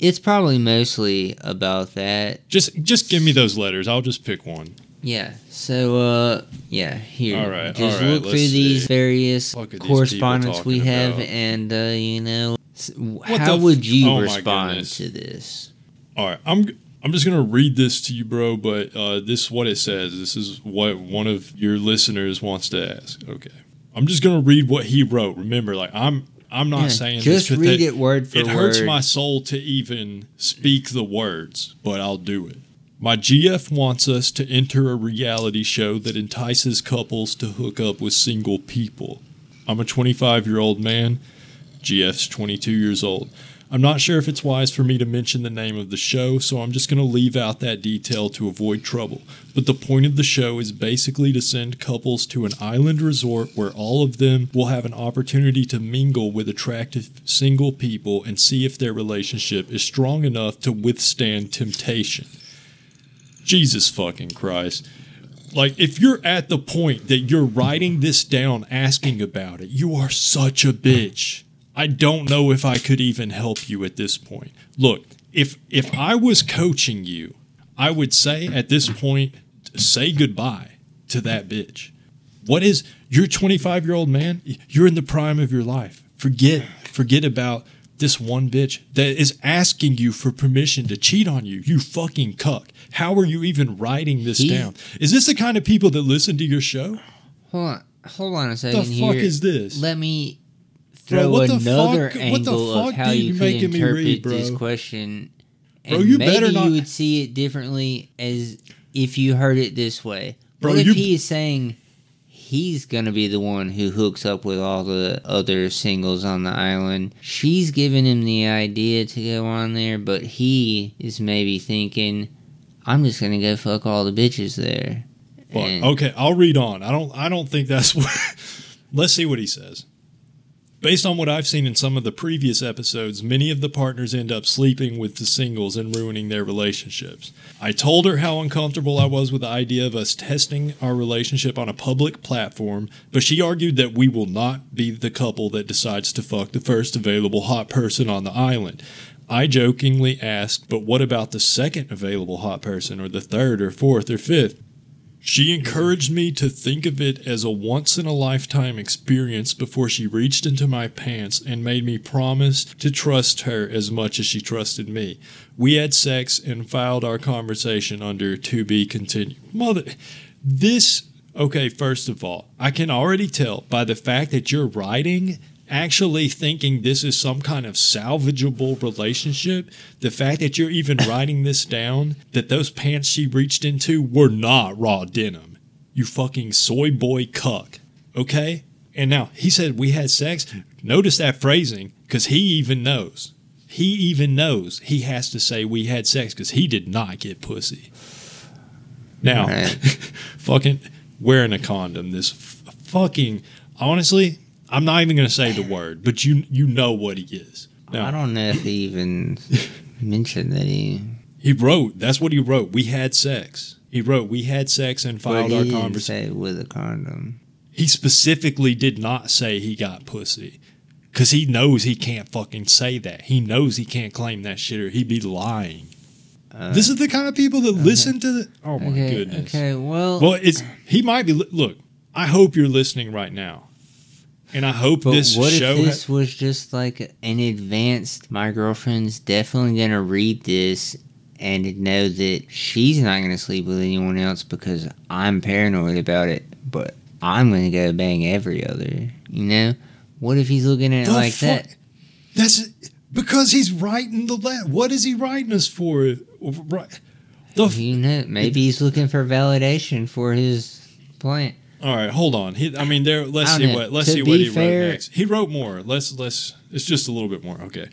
it's probably mostly about that. just just give me those letters. I'll just pick one. Yeah. So, uh, yeah, here. All right, Just all right, look through these see. various these correspondence we have, about? and, uh, you know, s- how f- would you oh respond to this? All right, I'm I'm just gonna read this to you, bro. But uh, this is what it says. This is what one of your listeners wants to ask. Okay, I'm just gonna read what he wrote. Remember, like I'm I'm not Yeah, saying just this read it word for It word. hurts my soul to even speak the words, but I'll do it. My GF wants us to enter a reality show that entices couples to hook up with single people. I'm a 25 year old man. GF's 22 years old. I'm not sure if it's wise for me to mention the name of the show, so I'm just going to leave out that detail to avoid trouble. But the point of the show is basically to send couples to an island resort where all of them will have an opportunity to mingle with attractive single people and see if their relationship is strong enough to withstand temptation. Jesus fucking Christ. Like, if you're at the point that you're writing this down asking about it, you are such a bitch. I don't know if I could even help you at this point. Look, if if I was coaching you, I would say at this point, say goodbye to that bitch. What is you're 25 year old man? You're in the prime of your life. Forget forget about this one bitch that is asking you for permission to cheat on you. You fucking cuck. How are you even writing this He- down? Is this the kind of people that listen to your show? Hold on, hold on a second. The fuck here. is this? Let me Bro, throw the another fuck- what the angle of how you you could interpret read, this bro? question. Bro, you maybe better not- you would see it differently as if you heard it this way. Bro, what if you- he is saying he's gonna be the one who hooks up with all the other singles on the island? She's giving him the idea to go on there, but he is maybe thinking, "I'm just gonna go fuck all the bitches there." Okay, I'll read on. I don't I don't think that's what Let's see what he says. Based on what I've seen in some of the previous episodes, many of the partners end up sleeping with the singles and ruining their relationships. I told her how uncomfortable I was with the idea of us testing our relationship on a public platform, but she argued that we will not be the couple that decides to fuck the first available hot person on the island. I jokingly asked, but what about the second available hot person, or the third, or fourth, or fifth? She encouraged me to think of it as a once in a lifetime experience before she reached into my pants and made me promise to trust her as much as she trusted me. We had sex and filed our conversation under to be continued. Mother, this, okay, first of all, I can already tell by the fact that you're writing actually thinking this is some kind of salvageable relationship, the fact that you're even writing this down, that those pants she reached into were not raw denim. You fucking soy boy cuck. Okay? And now he said we had sex. Notice that phrasing, because he even knows. He even knows he has to say we had sex because he did not get pussy. Now, Right. fucking wearing a condom. This f- fucking honestly, I'm not even gonna say the word, but you you know what he is. Now, I don't know if he even mentioned that he. he wrote. That's what he wrote. We had sex. He wrote we had sex and filed our conversation. with a condom. He specifically did not say he got pussy. Cause he knows he can't fucking say that. He knows he can't claim that shit or he'd be lying. Uh, this is the kind of people that listen to the. Oh my okay, goodness. Okay, well, Well, it's he might be. Look, I hope you're listening right now, and I hope but this what show. if ha- this was just like an advanced? My girlfriend's definitely gonna read this and know that she's not gonna sleep with anyone else because I'm paranoid about it. But I'm gonna go bang every other. You know? What if he's looking at it like fuck- that? That's because he's writing the letter. What is he writing us for? Right. The f- You know, maybe he's looking for validation for his plant. All right, hold on. He, I mean, there. Let's see know. what. Let's To see what he fair- wrote next. He wrote more. Let's let's. It's just a little bit more. Okay.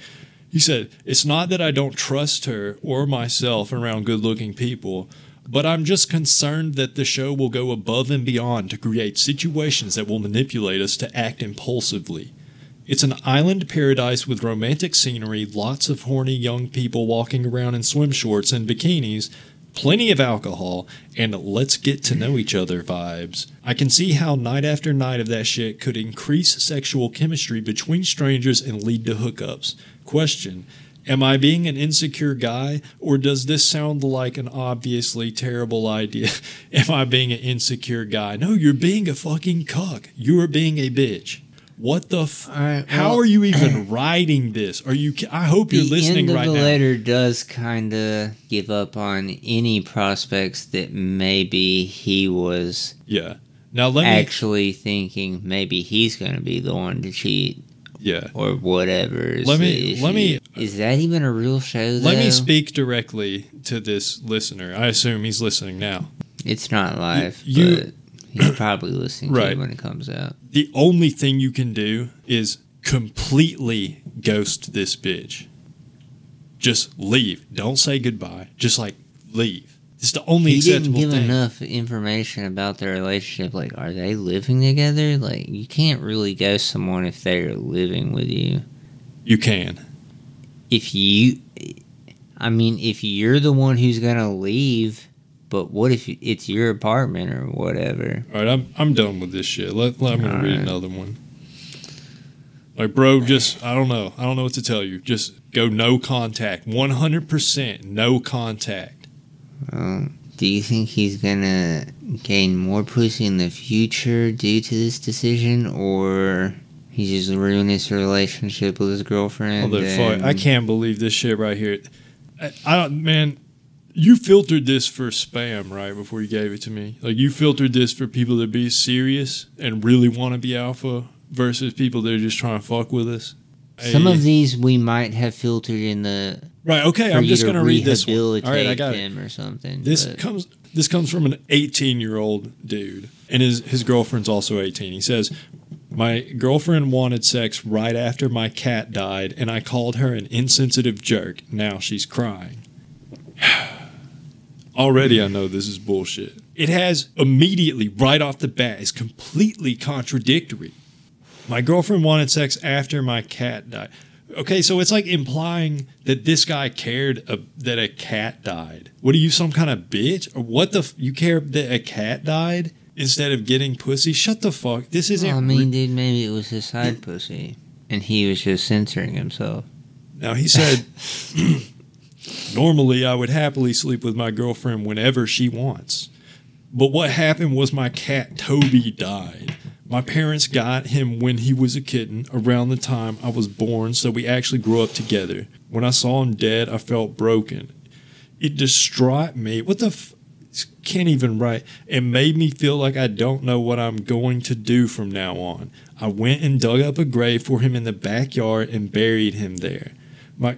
He said, "It's not that I don't trust her or myself around good-looking people." But I'm just concerned that the show will go above and beyond to create situations that will manipulate us to act impulsively. It's an island paradise with romantic scenery, lots of horny young people walking around in swim shorts and bikinis, plenty of alcohol, and let's get to know each other vibes. I can see how night after night of that shit could increase sexual chemistry between strangers and lead to hookups. Question Am I being an insecure guy, or does this sound like an obviously terrible idea? Am I being an insecure guy? No, you're being a fucking cuck. You are being a bitch. What the? F- right, How are you even writing this? Are you? I hope you're the listening end of right the now. letter does kind of give up on any prospects that maybe he was Yeah. Now let me. actually thinking maybe he's going to be the one to cheat yeah. or whatever. is Let me- let me- Is that even a real show? Let me speak directly to this listener. I assume he's listening now. It's not live, you- but he's probably listening Right. it when it comes out. The only thing you can do is completely ghost this bitch. Just leave. Don't say goodbye. Just like leave. It's the only He didn't give thing. enough information about their relationship. Like, are they living together? Like, you can't really ghost someone if they're living with you. You can. if you i mean if you're the one who's gonna leave but what if it's your apartment or whatever All right, I'm I'm done with this shit. Let, let I'm gonna read Alright. another one. Like, bro, just I don't know. I don't know what to tell you. Just go no contact. One hundred percent no contact. um, Do you think he's gonna gain more pussy in the future due to this decision, or he just ruined his relationship with his girlfriend? Motherfucker, I can't believe this shit right here. I, I don't, man. You filtered this for spam, right? Before you gave it to me, like you filtered this for people that be serious and really want to be alpha versus people that are just trying to fuck with us. Some Hey. of these we might have filtered in the right, okay. I'm just gonna read this one. All rehabilitate I got it. him or something. This but- comes this comes from an 18 year old dude, and his his girlfriend's also 18. He says, "My girlfriend wanted sex right after my cat died, and I called her an insensitive jerk. Now she's crying." Already, I know this is bullshit. It has immediately, right off the bat, is completely contradictory. My girlfriend wanted sex after my cat died. Okay, so it's like implying that this guy cared uh, that a cat died. What are you, some kind of bitch? Or what the? F- you care that a cat died instead of getting pussy? Shut the fuck. This isn't. Well, I re- mean, dude, maybe it was his side pussy, and he was just censoring himself. Now he said, normally I would happily sleep with my girlfriend whenever she wants. But what happened was my cat Toby died. My parents got him when he was a kitten, around the time I was born, so we actually grew up together. When I saw him dead, I felt broken. It distraught me. What the f- can't even write. It made me feel like I don't know what I'm going to do from now on. I went and dug up a grave for him in the backyard and buried him there. My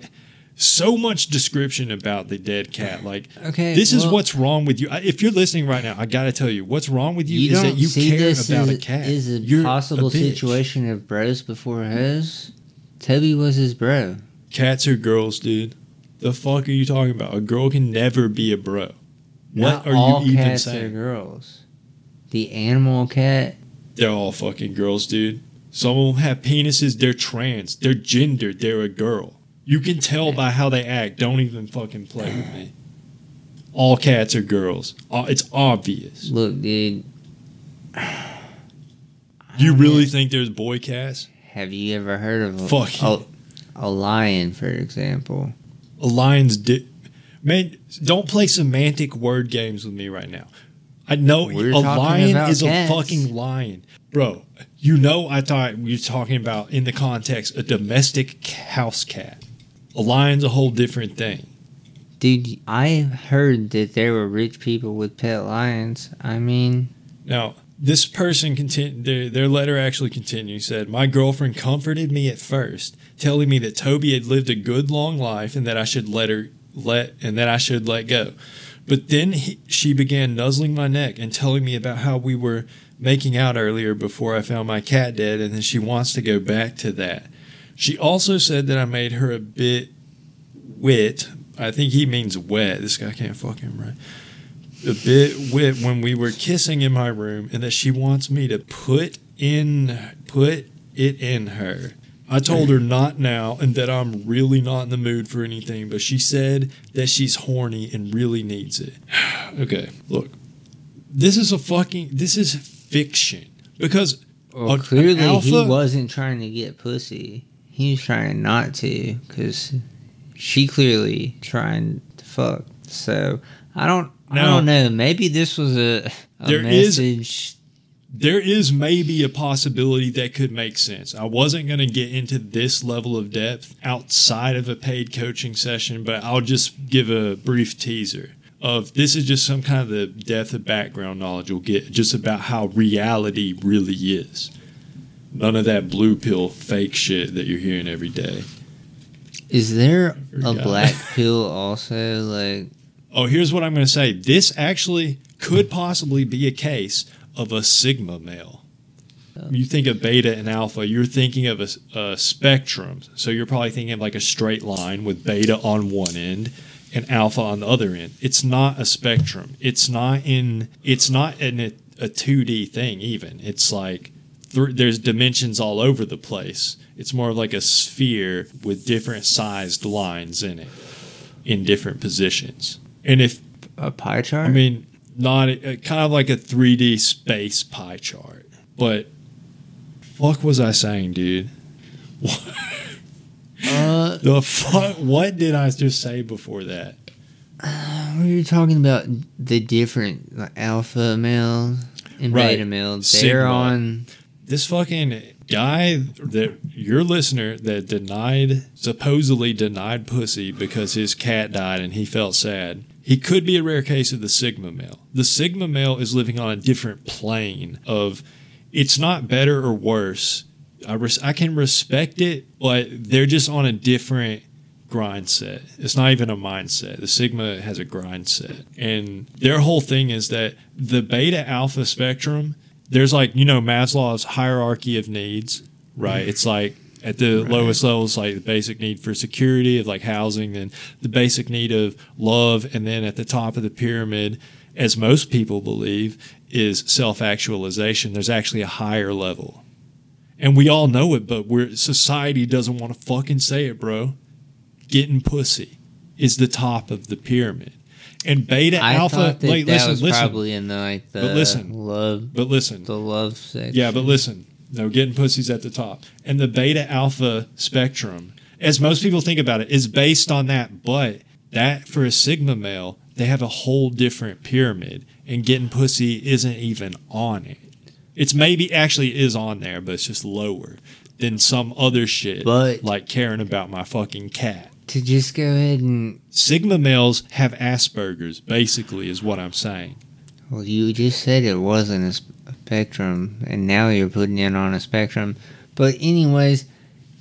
so much description about the dead cat. Like Okay, this is well- what's wrong with you. If you're listening right now, I got to tell you, what's wrong with you, You, is that you care this about a cat. is a You're possible bitch. situation of bros before hoes. Toby was his bro. Cats are girls, dude. The fuck are you talking about? A girl can never be a bro. Not What are all you even cats are saying? girls. The animal cat. They're all fucking girls, dude. Some of them have penises. They're trans. They're gendered. They're a girl. You can tell by how they act. Don't even fucking play with me. All cats are girls. Uh, It's obvious. Look, dude. You really think there's boy cats? Have you ever heard of a, Fuck a, a lion, for example? A lion's dick. Man, don't play semantic word games with me right now. I know We're a lion is cats. a fucking lion. Bro, you know I thought we were talking about in the context a domestic house cat. A lion's a whole different thing. Dude, I heard that there were rich people with pet lions. I mean, Now, this person continu- their, their letter actually continues said, "My girlfriend comforted me at first, telling me that Toby had lived a good long life and that I should let her let and that I should let go. But then he, she began nuzzling my neck and telling me about how we were making out earlier before I found my cat dead and then she wants to go back to that. She also said that I made her a bit wit. I think he means wet. This guy can't fucking write a bit wit when we were kissing in my room and that she wants me to put in put it in her. I told her not now and that I'm really not in the mood for anything, but she said that she's horny and really needs it. okay, look. This is a fucking this is fiction because well, an clearly he wasn't trying to get pussy. He was trying not to, because she clearly trying to fuck. So I don't, I don't know. Maybe this was a, a There is- message. there is maybe a possibility that could make sense. I wasn't going to get into this level of depth outside of a paid coaching session, but I'll just give a brief teaser of this is just some kind of the depth of background knowledge you'll get just about how reality really is. None of that blue pill fake shit that you're hearing every day. Is there a black pill also? Like, Oh, here's what I'm going to say. This actually could possibly be a case of a sigma male. You think of beta and alpha, you're thinking of a spectrum. So you're probably thinking of like a straight line with beta on one end and alpha on the other end. It's not a spectrum. It's not in. It's not in a, a 2D thing even. It's like th- there's dimensions all over the place. It's more of like a sphere with different sized lines in it in different positions. And if a pie chart? I mean, not uh, kind of like a 3D space pie chart, but fuck was I saying, dude? uh, The fuck? What did I just say before that? Oh, you're talking about the different like, alpha male and Right. beta male. They're Sigma. on. This fucking guy that your listener that denied supposedly denied pussy because his cat died and he felt sad. He could be a rare case of the sigma male. The sigma male is living on a different plane of it's not better or worse. I res- I can respect it, but they're just on a different grind set. It's not even a mindset. The Sigma has a grind set. And their whole thing is that the beta alpha spectrum, there's like, you know, Maslow's hierarchy of needs, right? It's like at the Right. lowest levels, like the basic need for security, of like housing, then the basic need of love. And then at the top of the pyramid, as most people believe, is self actualization. There's actually a higher level. And we all know it, but we're society doesn't want to fucking say it, bro getting pussy is the top of the pyramid. And beta I alpha, thought that like, that listen, was listen, probably in the like the But listen. love but listen, the love section. yeah, but listen, no, getting pussy's at the top, and the beta alpha spectrum, as most people think about it, is based on that. But that for a sigma male, they have a whole different pyramid, and getting pussy isn't even on it. It's maybe actually is on there, but it's just lower than some other shit, But- like caring about my fucking cat. To just go ahead and Sigma males have Asperger's, basically, is what I'm saying. well, you just said it wasn't a spectrum, and now you're putting it on a spectrum. But anyways,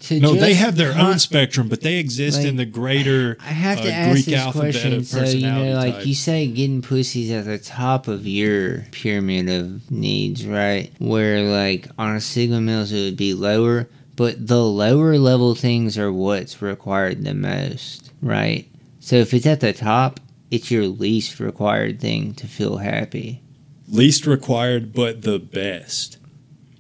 to No, they have their con- own spectrum, but they exist like, in the greater I have to uh, ask Greek this alphabet question. of So you know, like type. you say, getting pussies at the top of your pyramid of needs, right? Where like on a sigma males it would be lower, but the lower level things are what's required the most, right? So if it's at the top, it's your least required thing to feel happy. Least required, but the best.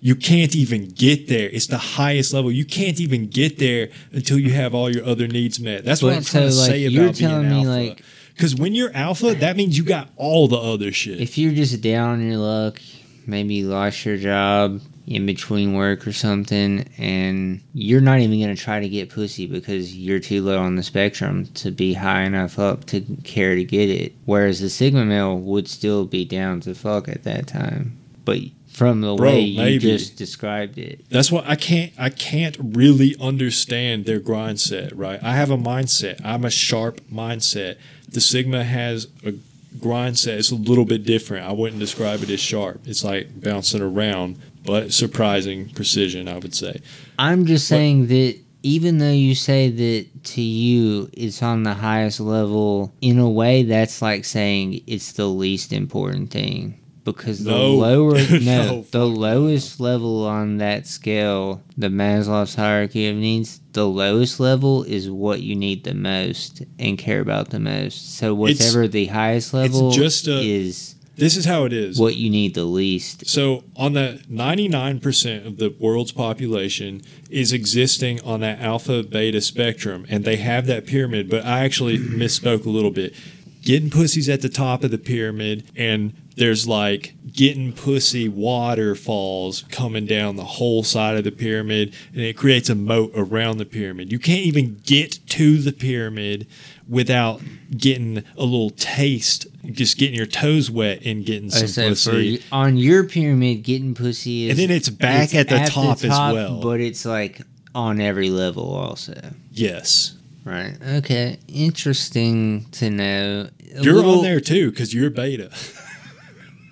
You can't even get there. It's the highest level. You can't even get there until you have all your other needs met. That's what I'm trying so, to like, say you're about being alpha. like- because when you're alpha, that means you got all the other shit. If you're just down on your luck, maybe you lost your job in between work or something, and you're not even going to try to get pussy because you're too low on the spectrum to be high enough up to care to get it. Whereas the Sigma male would still be down to fuck at that time. But from the Bro, way you maybe. just described it, That's why I can't I can't really understand their grind set, right? I have a mindset. I'm a sharp mindset. The Sigma has a grind set. It's a little bit different. I wouldn't describe it as sharp. It's like bouncing around, but surprising precision, I would say. I'm just saying that even though you say that to you it's on the highest level, in a way that's like saying it's the least important thing. Because the No. lower no, No, the lowest level on that scale, the Maslow's hierarchy of needs, the lowest level is what you need the most and care about the most. So whatever the highest level just a- is This is how it is. what you need the least. So, on the 99% of the world's population is existing on that alpha beta spectrum, and they have that pyramid. But I actually misspoke a little bit. Getting pussy's at the top of the pyramid, and there's like getting pussy waterfalls coming down the whole side of the pyramid, and it creates a moat around the pyramid. You can't even get to the pyramid without getting a little taste, just getting your toes wet and getting some so pussy. for on your pyramid, getting pussy is And then it's back at the top as well. But it's like on every level also. Yes. Right. Okay. Interesting to know. A You're little- on there too because you're beta.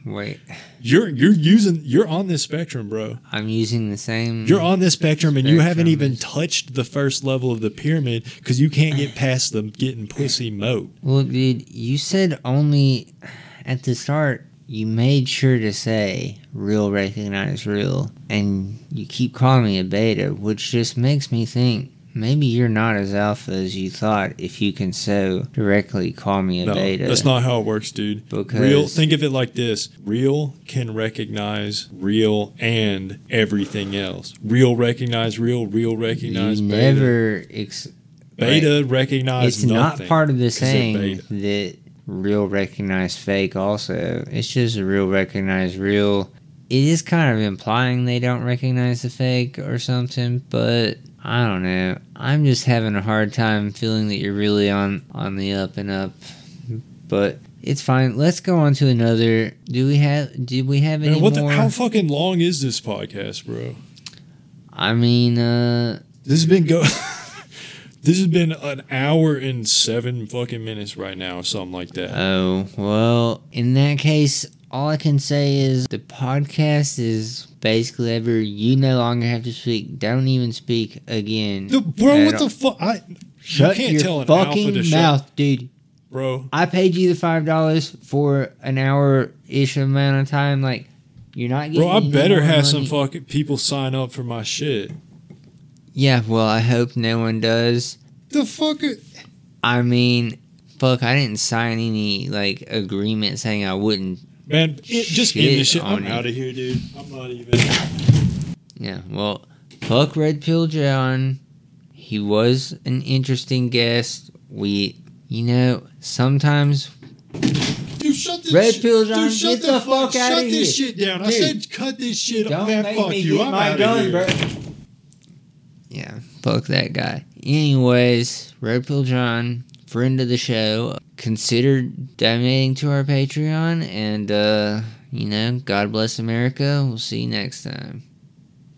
Wait, You're you're using you're on this spectrum, bro. I'm using the same. You're on this spectrum and you haven't even touched the first level of the pyramid because you can't get past the getting pussy moat. Well, dude, you said only at the start. You made sure to say real recognize real, and you keep calling me a beta, which just makes me think maybe you're not as alpha as you thought if you can so directly call me a No, beta. that's not how it works, dude. Because Real think of it like this. Real can recognize real and everything else. Real recognize real, real recognize you beta. never ex- Beta recognize it's nothing. not part of the saying that real recognize fake also it's just a real recognize real it is kind of implying they don't recognize the fake or something but i don't know i'm just having a hard time feeling that you're really on on the up and up But it's fine. Let's go on to another. Do we have? Did we have any Man, what the, more? how fucking long is this podcast, bro? I mean, uh, This has been go. this has been an hour and seven fucking minutes right now, or something like that. oh well. In that case, all I can say is the podcast is basically ever. You no longer have to speak. Don't even speak again. The- bro, what all. the fuck? I Shut you can't your tell an alpha fucking to shut- mouth, dude. bro. I paid you the five dollars for an hour ish amount of time. Like, you're not getting. Bro, I better more have some fucking people sign up for my shit. Yeah, well, I hope no one does. The fuck? it- I mean, fuck, I didn't sign any like agreement saying I wouldn't. Man, it, just Shit this shit. I'm out of here, dude. I'm not even. Yeah, well, fuck Red Pill John. He was an interesting guest. We, you know, sometimes Dude, shut this Red shit- Pill dude, John, shut get the fuck Shut outta this here. shit down. I said cut this shit. don't Man, fuck you. I'm outta gun, here. bro. Yeah, fuck that guy. Anyways, Red Pill John, friend of the show, consider donating to our Patreon, and uh, you know, God bless America. We'll see you next time.